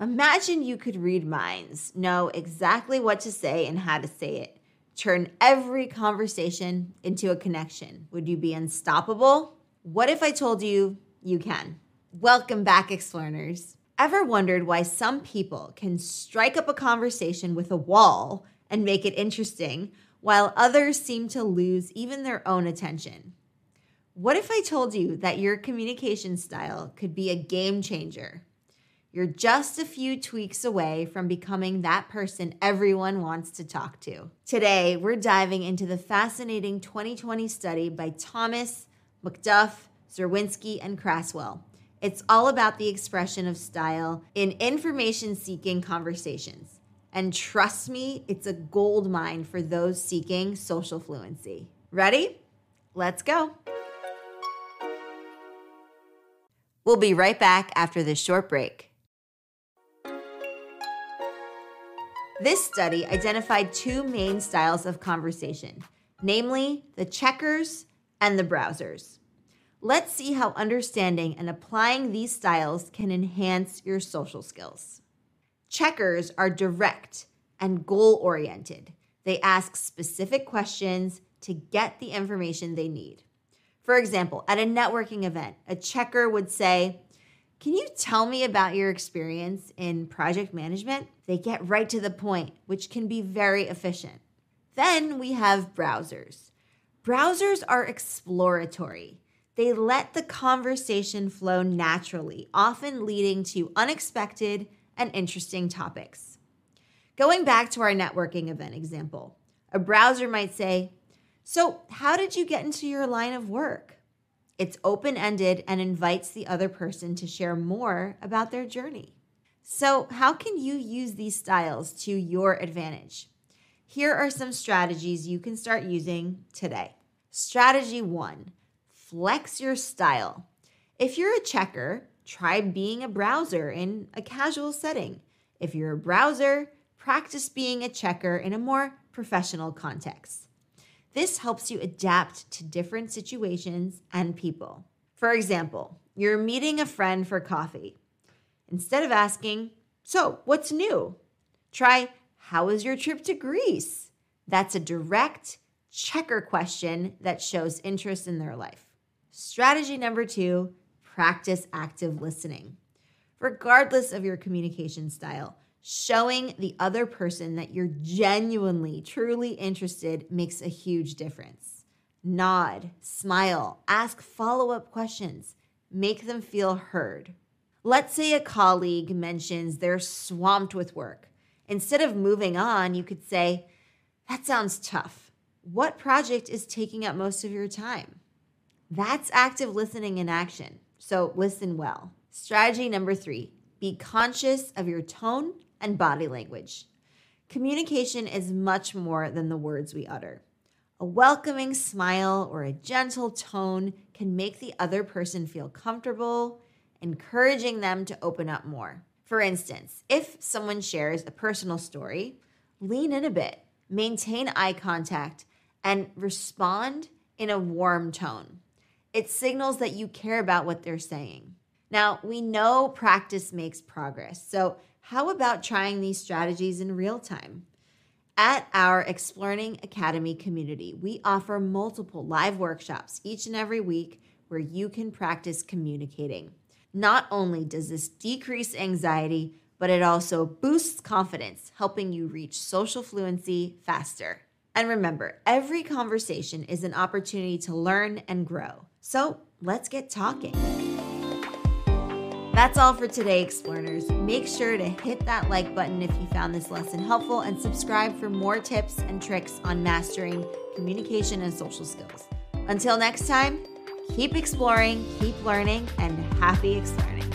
Imagine you could read minds, know exactly what to say and how to say it, turn every conversation into a connection. Would you be unstoppable? What if I told you you can? Welcome back, Explearners. Ever wondered why some people can strike up a conversation with a wall and make it interesting, while others seem to lose even their own attention? What if I told you that your communication style could be a game changer? You're just a few tweaks away from becoming that person everyone wants to talk to. Today, we're diving into the fascinating 2020 study by Thomas, McDuff, Czerwinski, and Craswell. It's all about the expression of style in information seeking conversations. And trust me, it's a gold mine for those seeking social fluency. Ready? Let's go. We'll be right back after this short break. This study identified two main styles of conversation, namely the checkers and the browsers. Let's see how understanding and applying these styles can enhance your social skills. Checkers are direct and goal oriented. They ask specific questions to get the information they need. For example, at a networking event, a checker would say, can you tell me about your experience in project management? They get right to the point, which can be very efficient. Then we have browsers. Browsers are exploratory. They let the conversation flow naturally, often leading to unexpected and interesting topics. Going back to our networking event example, a browser might say, So, how did you get into your line of work? It's open ended and invites the other person to share more about their journey. So, how can you use these styles to your advantage? Here are some strategies you can start using today. Strategy one flex your style. If you're a checker, try being a browser in a casual setting. If you're a browser, practice being a checker in a more professional context. This helps you adapt to different situations and people. For example, you're meeting a friend for coffee. Instead of asking, So, what's new? Try, How was your trip to Greece? That's a direct checker question that shows interest in their life. Strategy number two practice active listening. Regardless of your communication style, showing the other person that you're genuinely, truly interested makes a huge difference. Nod, smile, ask follow up questions, make them feel heard. Let's say a colleague mentions they're swamped with work. Instead of moving on, you could say, That sounds tough. What project is taking up most of your time? That's active listening in action. So listen well. Strategy number three be conscious of your tone and body language. Communication is much more than the words we utter. A welcoming smile or a gentle tone can make the other person feel comfortable, encouraging them to open up more. For instance, if someone shares a personal story, lean in a bit, maintain eye contact, and respond in a warm tone. It signals that you care about what they're saying. Now, we know practice makes progress, so how about trying these strategies in real time? At our Explearning Academy community, we offer multiple live workshops each and every week where you can practice communicating. Not only does this decrease anxiety, but it also boosts confidence, helping you reach social fluency faster. And remember, every conversation is an opportunity to learn and grow. So let's get talking. That's all for today, Explearners. Make sure to hit that like button if you found this lesson helpful and subscribe for more tips and tricks on mastering communication and social skills. Until next time, keep exploring, keep learning, and happy Explearning.